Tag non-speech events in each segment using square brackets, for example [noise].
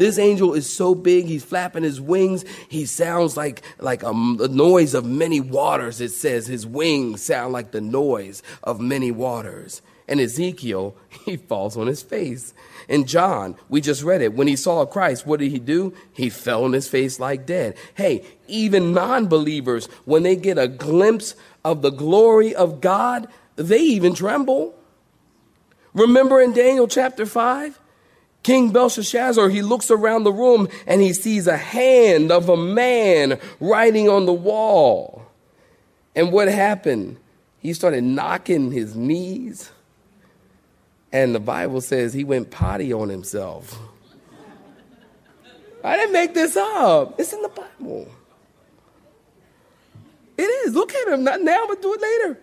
This angel is so big, he's flapping his wings. He sounds like, like um, a, a noise of many waters. It says his wings sound like the noise of many waters. And Ezekiel, [laughs] he falls on his face. And John, we just read it. When he saw Christ, what did he do? He fell on his face like dead. Hey, even non believers, when they get a glimpse of the glory of God, they even tremble. Remember in Daniel chapter 5? King Belshazzar, he looks around the room and he sees a hand of a man writing on the wall. And what happened? He started knocking his knees. And the Bible says he went potty on himself. I didn't make this up. It's in the Bible. It is. Look at him. Not now, but do it later.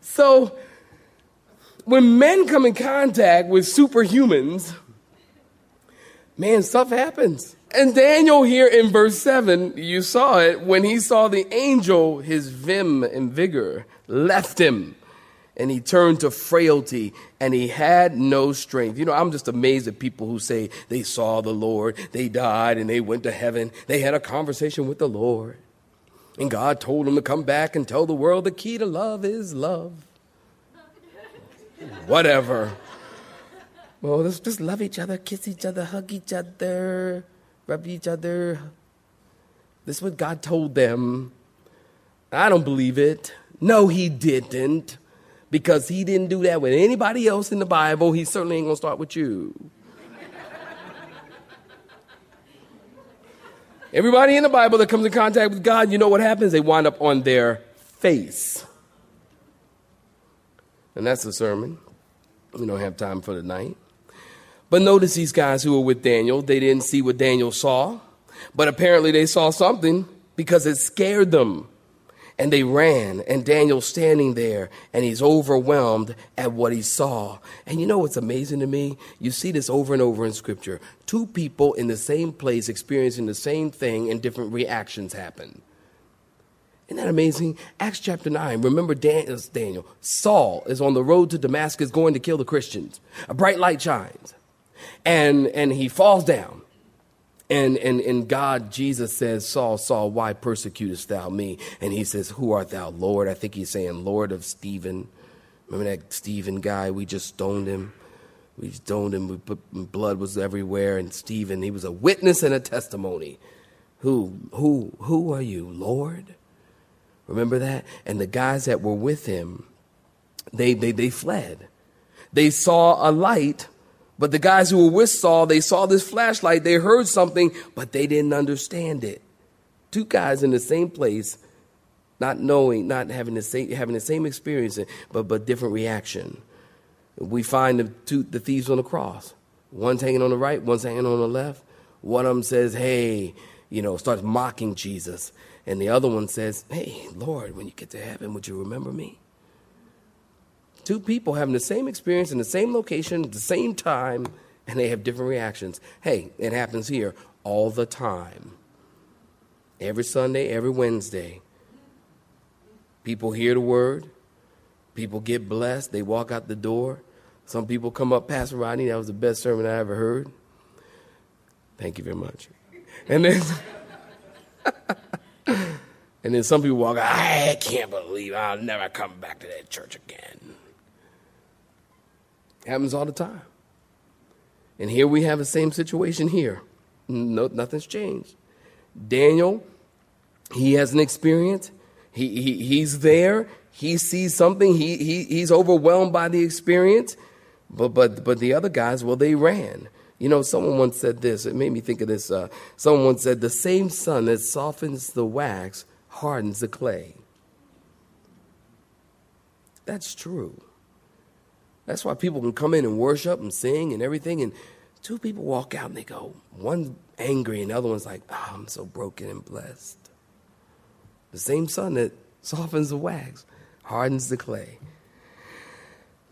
So, when men come in contact with superhumans, man, stuff happens. And Daniel here in verse 7, you saw it, when he saw the angel, his vim and vigor left him. And he turned to frailty and he had no strength. You know, I'm just amazed at people who say they saw the Lord, they died and they went to heaven, they had a conversation with the Lord. And God told them to come back and tell the world the key to love is love whatever. Well, let's just love each other, kiss each other, hug each other, rub each other. This is what God told them. I don't believe it. No, he didn't. Because he didn't do that with anybody else in the Bible. He certainly ain't going to start with you. Everybody in the Bible that comes in contact with God, you know what happens? They wind up on their face. And that's the sermon. We don't have time for tonight. But notice these guys who were with Daniel, they didn't see what Daniel saw, but apparently they saw something because it scared them. And they ran, and Daniel's standing there, and he's overwhelmed at what he saw. And you know what's amazing to me? You see this over and over in Scripture. Two people in the same place experiencing the same thing, and different reactions happen. Isn't that amazing? Acts chapter 9. Remember Daniel, uh, Daniel. Saul is on the road to Damascus going to kill the Christians. A bright light shines. And, and he falls down. And, and, and God, Jesus says, Saul, Saul, why persecutest thou me? And he says, Who art thou, Lord? I think he's saying, Lord of Stephen. Remember that Stephen guy? We just stoned him. We stoned him. We put, blood was everywhere. And Stephen, he was a witness and a testimony. Who, who, who are you, Lord? Remember that? And the guys that were with him, they, they, they fled. They saw a light, but the guys who were with Saul, they saw this flashlight, they heard something, but they didn't understand it. Two guys in the same place, not knowing, not having the same, having the same experience, but, but different reaction. We find the, two, the thieves on the cross. One's hanging on the right, one's hanging on the left. One of them says, hey, you know, starts mocking Jesus. And the other one says, Hey, Lord, when you get to heaven, would you remember me? Two people having the same experience in the same location at the same time, and they have different reactions. Hey, it happens here all the time. Every Sunday, every Wednesday. People hear the word, people get blessed, they walk out the door. Some people come up, Pastor Rodney, that was the best sermon I ever heard. Thank you very much. And then. [laughs] and then some people walk, I can't believe I'll never come back to that church again. Happens all the time. And here we have the same situation here. No, nothing's changed. Daniel, he has an experience. He, he, he's there. He sees something. He, he, he's overwhelmed by the experience. But, but, but the other guys, well, they ran. You know, someone once said this. It made me think of this. Uh, someone once said, The same sun that softens the wax hardens the clay. That's true. That's why people can come in and worship and sing and everything, and two people walk out and they go, one angry and the other one's like, oh, I'm so broken and blessed. The same sun that softens the wax hardens the clay.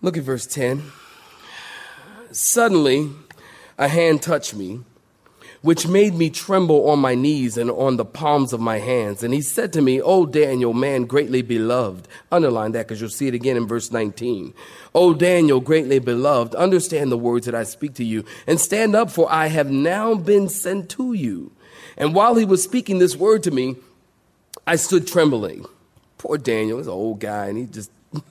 Look at verse 10. Suddenly, a hand touched me which made me tremble on my knees and on the palms of my hands. And he said to me, O Daniel, man greatly beloved. Underline that because you'll see it again in verse 19. O Daniel, greatly beloved, understand the words that I speak to you and stand up, for I have now been sent to you. And while he was speaking this word to me, I stood trembling. Poor Daniel, he's an old guy, and he just. [laughs]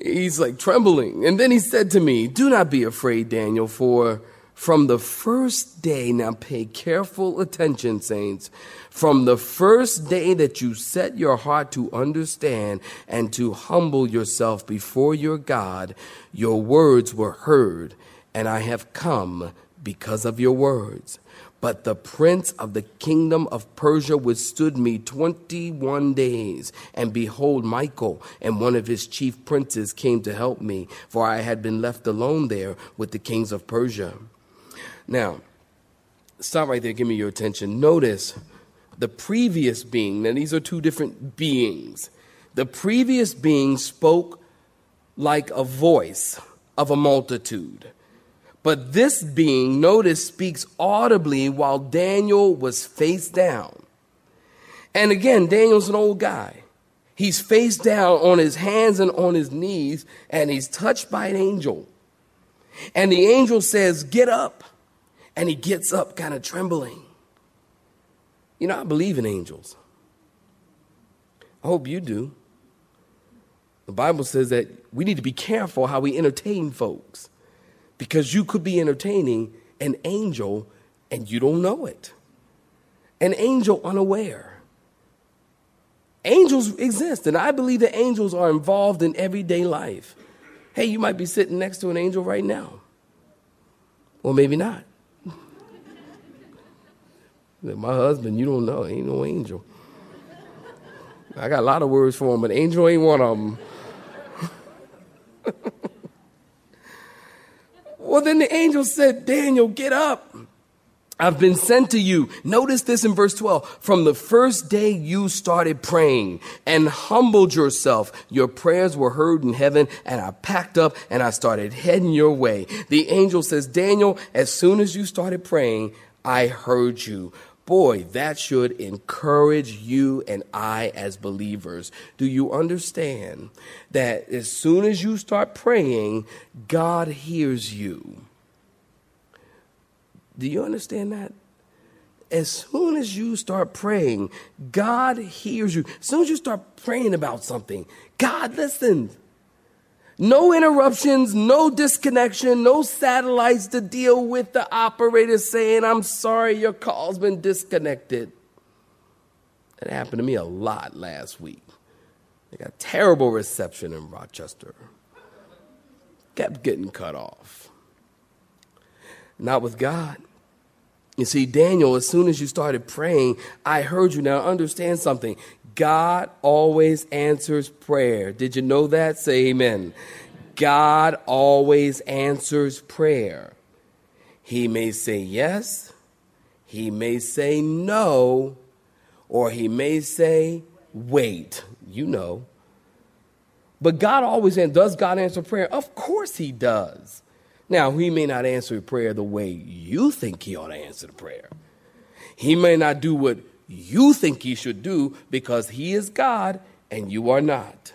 he's like trembling. And then he said to me, Do not be afraid, Daniel, for from the first day, now pay careful attention, saints. From the first day that you set your heart to understand and to humble yourself before your God, your words were heard, and I have come because of your words. But the prince of the kingdom of Persia withstood me 21 days. And behold, Michael and one of his chief princes came to help me, for I had been left alone there with the kings of Persia. Now, stop right there, give me your attention. Notice the previous being, now these are two different beings. The previous being spoke like a voice of a multitude. But this being, notice, speaks audibly while Daniel was face down. And again, Daniel's an old guy. He's face down on his hands and on his knees, and he's touched by an angel. And the angel says, Get up. And he gets up kind of trembling. You know, I believe in angels. I hope you do. The Bible says that we need to be careful how we entertain folks because you could be entertaining an angel and you don't know it. An angel unaware. Angels exist, and I believe that angels are involved in everyday life. Hey, you might be sitting next to an angel right now, or maybe not. [laughs] My husband, you don't know, ain't no angel. I got a lot of words for him, but angel ain't one of them. [laughs] well, then the angel said, Daniel, get up. I've been sent to you. Notice this in verse 12. From the first day you started praying and humbled yourself, your prayers were heard in heaven, and I packed up and I started heading your way. The angel says, Daniel, as soon as you started praying, I heard you. Boy, that should encourage you and I as believers. Do you understand that as soon as you start praying, God hears you? Do you understand that? As soon as you start praying, God hears you. As soon as you start praying about something, God listens. No interruptions, no disconnection, no satellites to deal with the operator saying, I'm sorry, your call's been disconnected. That happened to me a lot last week. They got terrible reception in Rochester. Kept getting cut off. Not with God. You see, Daniel, as soon as you started praying, I heard you. Now understand something. God always answers prayer. Did you know that? Say amen. God always answers prayer. He may say yes, he may say no, or he may say wait. You know. But God always and does God answer prayer? Of course he does. Now, he may not answer a prayer the way you think he ought to answer the prayer. He may not do what you think he should do because he is God and you are not.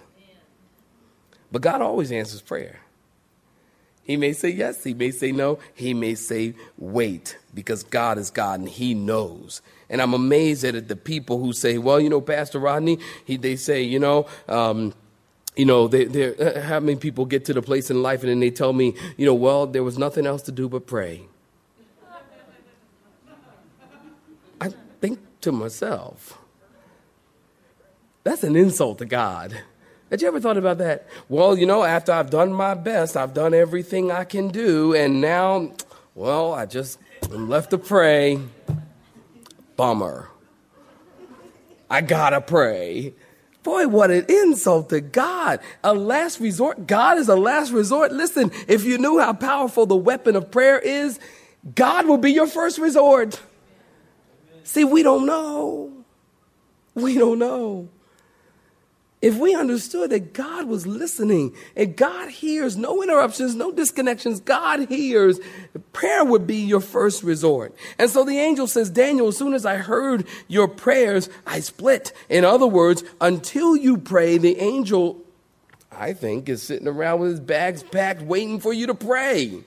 But God always answers prayer. He may say yes, he may say no, he may say wait, because God is God and he knows. And I'm amazed at the people who say, well, you know, Pastor Rodney, he, they say, you know, um, you know, they, they're, uh, many people get to the place in life and then they tell me, you know, well, there was nothing else to do but pray. I think to myself, That's an insult to God. Had you ever thought about that? Well, you know, after I've done my best, I've done everything I can do, and now, well, I just am left to pray. Bummer. I gotta pray. Boy, what an insult to God. A last resort. God is a last resort. Listen, if you knew how powerful the weapon of prayer is, God will be your first resort. See, we don't know. We don't know. If we understood that God was listening and God hears, no interruptions, no disconnections, God hears, prayer would be your first resort. And so the angel says, Daniel, as soon as I heard your prayers, I split. In other words, until you pray, the angel, I think, is sitting around with his bags packed, waiting for you to pray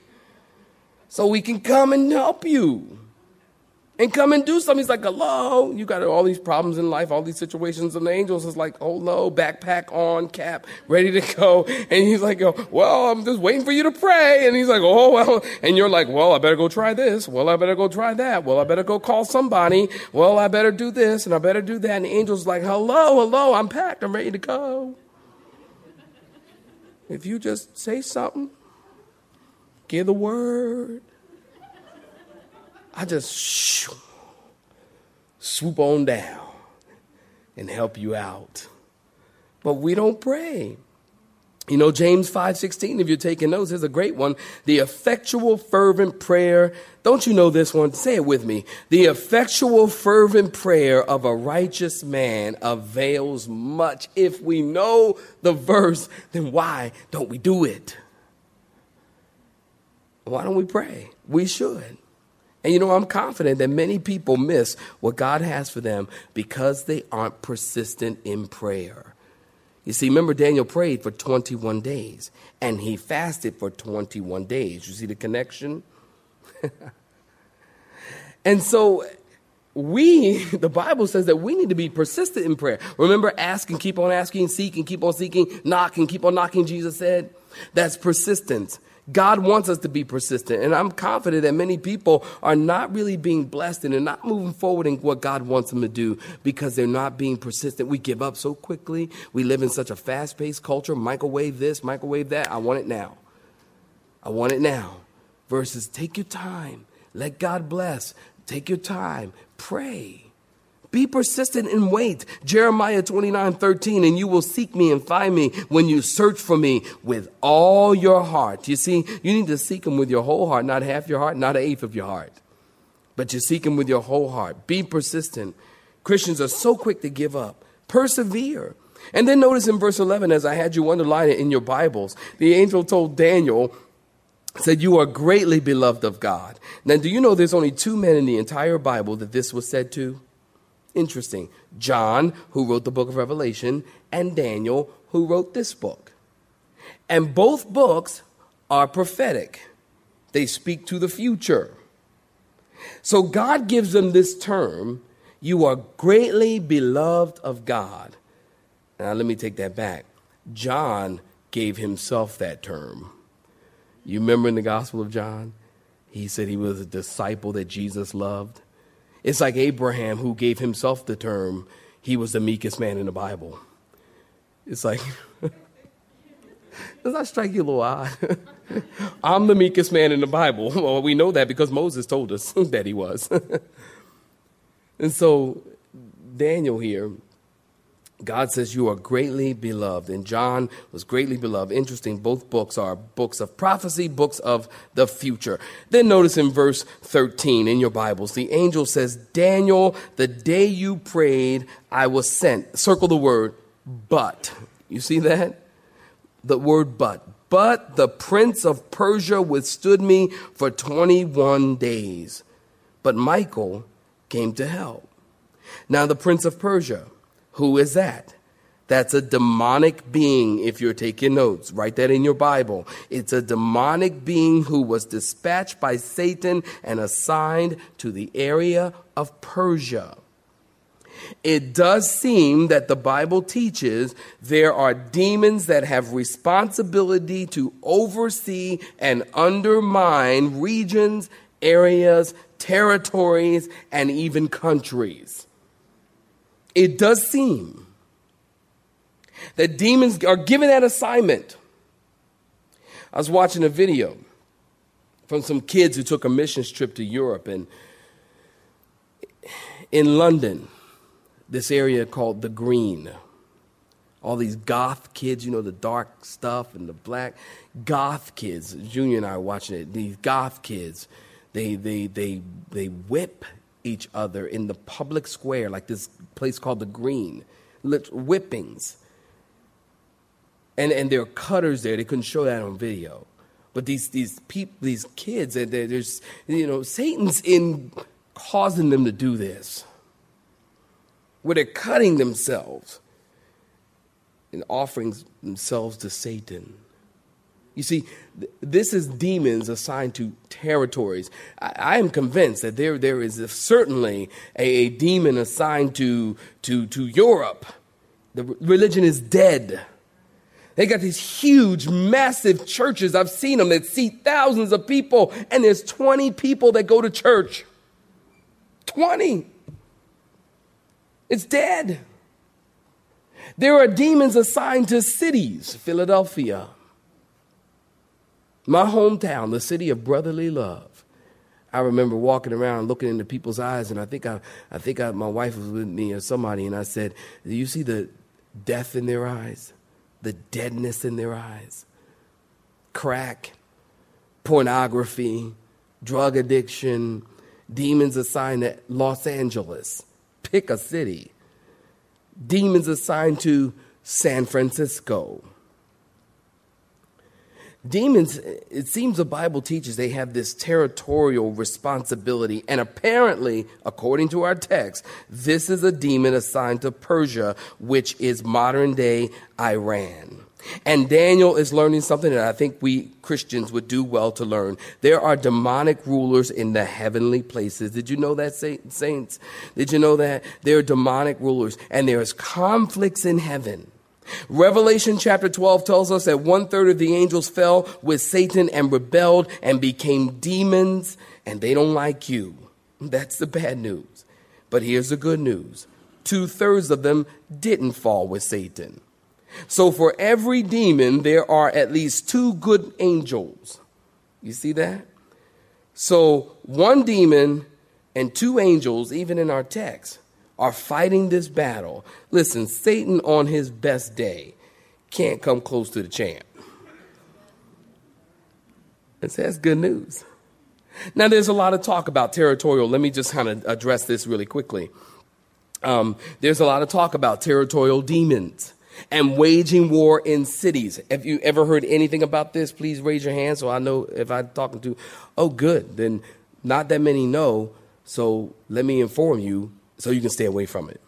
so we can come and help you and come and do something. He's like, hello, you got all these problems in life, all these situations. And the angels is like, oh no, backpack on, cap, ready to go. And he's like, well, I'm just waiting for you to pray. And he's like, oh, well. And you're like, well, I better go try this. Well, I better go try that. Well, I better go call somebody. Well, I better do this and I better do that. And the angel's like, hello, hello, I'm packed. I'm ready to go. If you just say something, give the word. I just shoo, swoop on down and help you out. But we don't pray. You know, James 5:16, if you're taking notes, is a great one. The effectual fervent prayer. Don't you know this one? Say it with me. The effectual fervent prayer of a righteous man avails much. If we know the verse, then why don't we do it? Why don't we pray? We should. And you know, I'm confident that many people miss what God has for them because they aren't persistent in prayer. You see, remember Daniel prayed for 21 days and he fasted for 21 days. You see the connection? [laughs] and so we, [laughs] the Bible says that we need to be persistent in prayer. Remember, ask and keep on asking, seek and keep on seeking, knock and keep on knocking, Jesus said. That's persistence. God wants us to be persistent. And I'm confident that many people are not really being blessed and they're not moving forward in what God wants them to do because they're not being persistent. We give up so quickly. We live in such a fast paced culture. Microwave this, microwave that. I want it now. I want it now. Versus take your time. Let God bless. Take your time. Pray. Be persistent and wait. Jeremiah 29 13, and you will seek me and find me when you search for me with all your heart. You see, you need to seek him with your whole heart, not half your heart, not an eighth of your heart. But you seek him with your whole heart. Be persistent. Christians are so quick to give up. Persevere. And then notice in verse 11, as I had you underline it in your Bibles, the angel told Daniel, said, You are greatly beloved of God. Now, do you know there's only two men in the entire Bible that this was said to? Interesting. John, who wrote the book of Revelation, and Daniel, who wrote this book. And both books are prophetic, they speak to the future. So God gives them this term you are greatly beloved of God. Now, let me take that back. John gave himself that term. You remember in the Gospel of John? He said he was a disciple that Jesus loved. It's like Abraham who gave himself the term, he was the meekest man in the Bible. It's like, [laughs] does that strike you a little odd? [laughs] I'm the meekest man in the Bible. [laughs] Well, we know that because Moses told us that he was. and so, Daniel here, God says you are greatly beloved, and John was greatly beloved. Interesting, both books are books of prophecy, books of the future. Then notice in verse 13 in your Bibles, the angel says, Daniel, the day you prayed, I was sent. Circle the word, but. You see that? The word but. But the prince of Persia withstood me for 21 days. But Michael came to help. Now, the prince of Persia, who is that? That's a demonic being, if you're taking notes. Write that in your Bible. It's a demonic being who was dispatched by Satan and assigned to the area of Persia. It does seem that the Bible teaches there are demons that have responsibility to oversee and undermine regions, areas, territories, and even countries. It does seem that demons are given that assignment. I was watching a video from some kids who took a missions trip to Europe and in London, this area called the Green. All these goth kids, you know, the dark stuff and the black goth kids. Junior and I are watching it. These goth kids, they they they they whip each other in the public square, like this place called the Green. Whippings. And and there are cutters there. They couldn't show that on video. But these these people, these kids, there's you know, Satan's in causing them to do this where they're cutting themselves and offering themselves to Satan. You see, th- this is demons assigned to territories. I, I am convinced that there, there is a, certainly a, a, demon assigned to, to, to Europe. The religion is dead. They got these huge, massive churches. I've seen them that seat thousands of people, and there's 20 people that go to church. 20. It's dead. There are demons assigned to cities, Philadelphia, my hometown, the city of brotherly love. I remember walking around looking into people's eyes, and I think I, I think I, my wife was with me or somebody, and I said, "Do you see the death in their eyes, the deadness in their eyes, crack, pornography, drug addiction, demons assigned to Los Angeles." pick a city. Demons assigned to San Francisco. Demons, it seems the Bible teaches they have this territorial responsibility. And apparently, according to our text, this is a demon assigned to Persia, which is modern day Iran. And Daniel is learning something that I think we Christians would do well to learn. There are demonic rulers in the heavenly places. Did you know that, saints? Did you know that? There are demonic rulers, and there's conflicts in heaven. Revelation chapter 12 tells us that one third of the angels fell with Satan and rebelled and became demons, and they don't like you. That's the bad news. But here's the good news two thirds of them didn't fall with Satan. So for every demon, there are at least two good angels. You see that? So one demon and two angels, even in our text, are fighting this battle. Listen, Satan on his best day can't come close to the champ. And so that's good news. Now, there's a lot of talk about territorial. Let me just kind of address this really quickly. Um, there's a lot of talk about territorial demons and waging war in cities. Have you ever heard anything about this? Please raise your hand so I know if I'm talking to. Oh, good. Then not that many know. So let me inform you so you can stay away from it.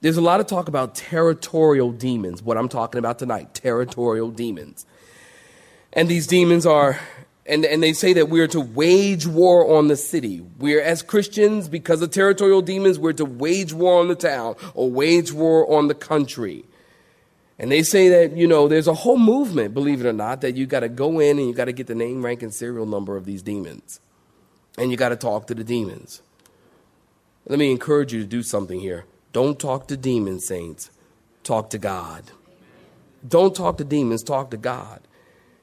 There's a lot of talk about territorial demons, what I'm talking about tonight territorial demons. And these demons are and, and they say that we're to wage war on the city. We're, as Christians, because of territorial demons, we're to wage war on the town or wage war on the country. And they say that, you know, there's a whole movement, believe it or not, that you got to go in and you got to get the name, rank, and serial number of these demons. And you got to talk to the demons. Let me encourage you to do something here. Don't talk to demons, saints. Talk to God. Don't talk to demons, talk to God.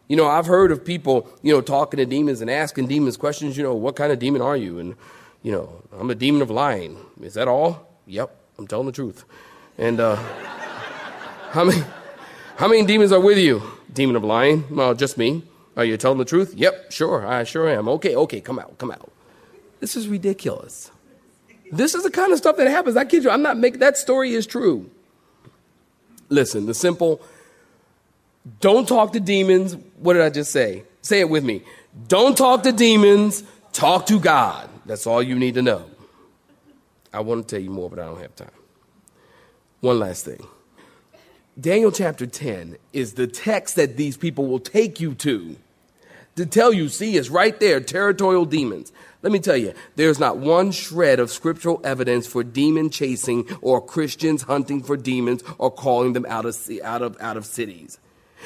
You know, I've heard of people, you know, talking to demons and asking demons questions, you know, what kind of demon are you? And, you know, I'm a demon of lying. Is that all? Yep, I'm telling the truth. And uh, [laughs] how many how many demons are with you? Demon of lying? Well, just me. Are you telling the truth? Yep, sure, I sure am. Okay, okay, come out, come out. This is ridiculous. This is the kind of stuff that happens. I kid you, I'm not making that story is true. Listen, the simple don't talk to demons. What did I just say? Say it with me. Don't talk to demons, talk to God. That's all you need to know. I want to tell you more, but I don't have time. One last thing. Daniel chapter 10 is the text that these people will take you to to tell you, see, it's right there, territorial demons. Let me tell you, there's not one shred of scriptural evidence for demon chasing or Christians hunting for demons or calling them out of, out of, out of cities.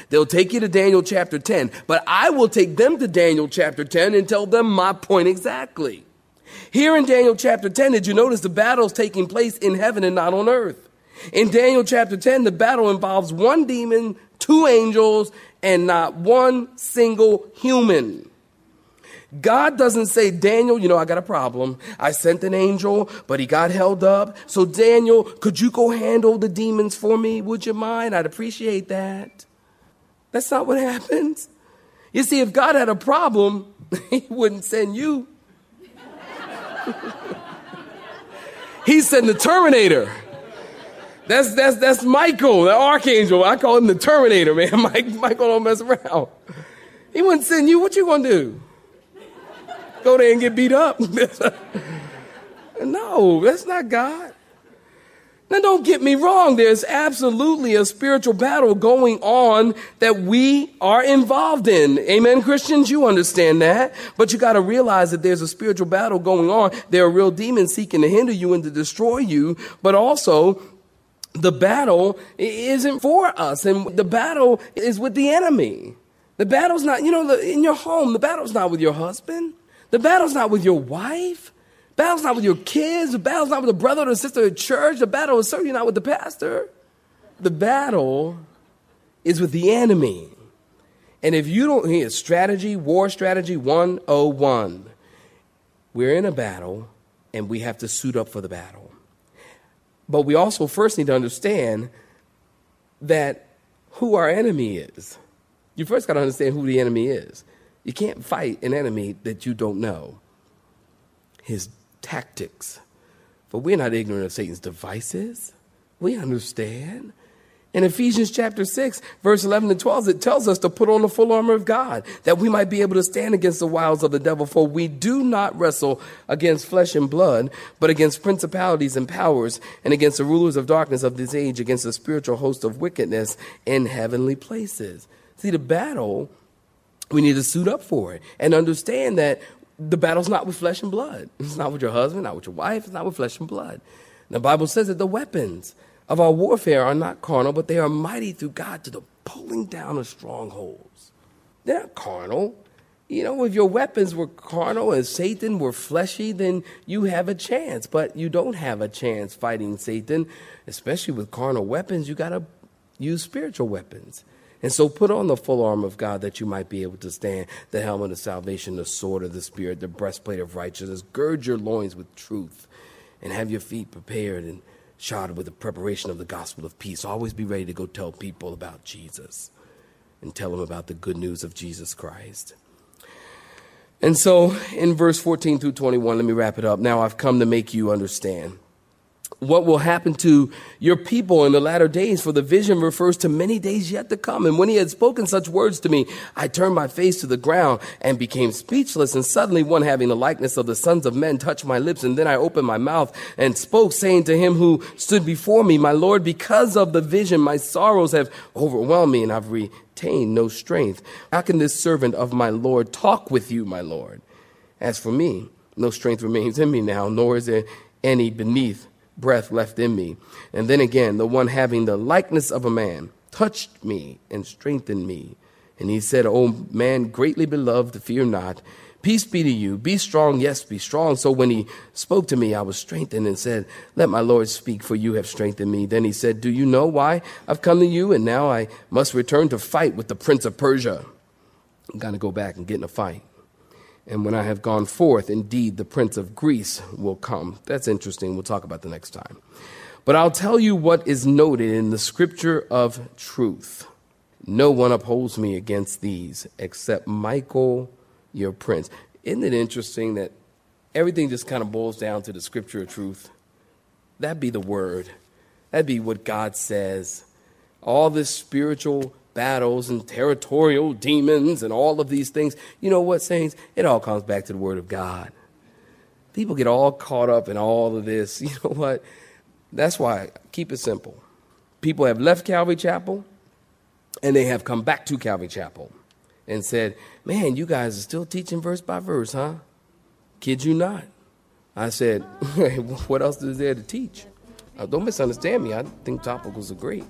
They'll take you to Daniel chapter 10, but I will take them to Daniel chapter 10 and tell them my point exactly. Here in Daniel chapter 10, did you notice the battle's taking place in heaven and not on earth? In Daniel chapter 10, the battle involves one demon, two angels, and not one single human. God doesn't say, Daniel, you know, I got a problem. I sent an angel, but he got held up. So, Daniel, could you go handle the demons for me? Would you mind? I'd appreciate that. That's not what happens. You see, if God had a problem, [laughs] he wouldn't send you. [laughs] he sent the Terminator. That's that's that's Michael, the archangel. I call him the Terminator, man. [laughs] Mike, Michael don't mess around. He wouldn't send you. What you gonna do? Go there and get beat up? [laughs] no, that's not God. Now, don't get me wrong. There's absolutely a spiritual battle going on that we are involved in. Amen, Christians? You understand that. But you got to realize that there's a spiritual battle going on. There are real demons seeking to hinder you and to destroy you. But also, the battle isn't for us. And the battle is with the enemy. The battle's not, you know, in your home, the battle's not with your husband. The battle's not with your wife. The battle's not with your kids. The battle's not with a brother or a sister at church. The battle is certainly not with the pastor. The battle is with the enemy. And if you don't hear strategy, war strategy 101, we're in a battle and we have to suit up for the battle. But we also first need to understand that who our enemy is. You first got to understand who the enemy is. You can't fight an enemy that you don't know. His tactics. For we're not ignorant of Satan's devices. We understand. In Ephesians chapter 6, verse 11 to 12, it tells us to put on the full armor of God, that we might be able to stand against the wiles of the devil. For we do not wrestle against flesh and blood, but against principalities and powers, and against the rulers of darkness of this age, against the spiritual host of wickedness in heavenly places. See, the battle, we need to suit up for it and understand that the battle's not with flesh and blood. [laughs] It's not with your husband, not with your wife, it's not with flesh and blood. The Bible says that the weapons of our warfare are not carnal, but they are mighty through God to the pulling down of strongholds. They're not carnal. You know, if your weapons were carnal and Satan were fleshy, then you have a chance. But you don't have a chance fighting Satan, especially with carnal weapons. You got to use spiritual weapons. And so put on the full armor of God that you might be able to stand the helmet of salvation, the sword of the Spirit, the breastplate of righteousness. Gird your loins with truth and have your feet prepared and shod with the preparation of the gospel of peace. Always be ready to go tell people about Jesus and tell them about the good news of Jesus Christ. And so in verse 14 through 21, let me wrap it up. Now I've come to make you understand what will happen to your people in the latter days, for the vision refers to many days yet to come. And when he had spoken such words to me, I turned my face to the ground and became speechless. And suddenly one having the likeness of the sons of men touched my lips. And then I opened my mouth and spoke, saying to him who stood before me, My Lord, because of the vision, my sorrows have overwhelmed me and I've retained no strength. How can this servant of my Lord talk with you, my Lord? As for me, no strength remains in me now, nor is there any beneath breath left in me. And then again, the one having the likeness of a man touched me and strengthened me. And he said, O man, greatly beloved, fear not. Peace be to you. Be strong. Yes, be strong. So when he spoke to me, I was strengthened and said, Let my Lord speak, for you have strengthened me. Then he said, Do you know why I've come to you? And now I must return to fight with the prince of Persia. I'm going to go back and get in a fight. And when I have gone forth, indeed, the prince of Greece will come. That's interesting. We'll talk about the next time. But I'll tell you what is noted in the scripture of truth. No one upholds me against these except Michael, your prince. Isn't it interesting that everything just kind of boils down to the scripture of truth? That'd be the word. That'd be what God says. All this spiritual battles and territorial demons and all of these things. You know what, saints? It all comes back to the Word of God. People get all caught up in all of this. [laughs] You know what? That's why, keep it simple. People have left Calvary Chapel and they have come back to Calvary Chapel and said, Man, you guys are still teaching verse by verse, huh? Kid you not. I said, [laughs] What else is there to teach? Uh, don't misunderstand me. I think topicals are great.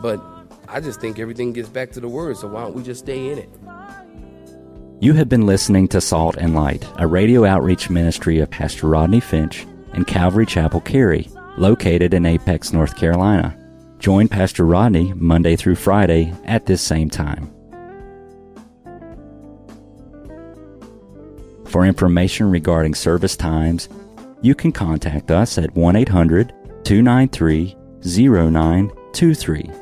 But I just think everything gets back to the word, so why don't we just stay in it? You have been listening to Salt and Light, a radio outreach ministry of Pastor Rodney Finch and Calvary Chapel Cary. located in Apex, North Carolina. Join Pastor Rodney Monday through Friday at this same time. For information regarding service times, you can contact us at 1 800 293 0923.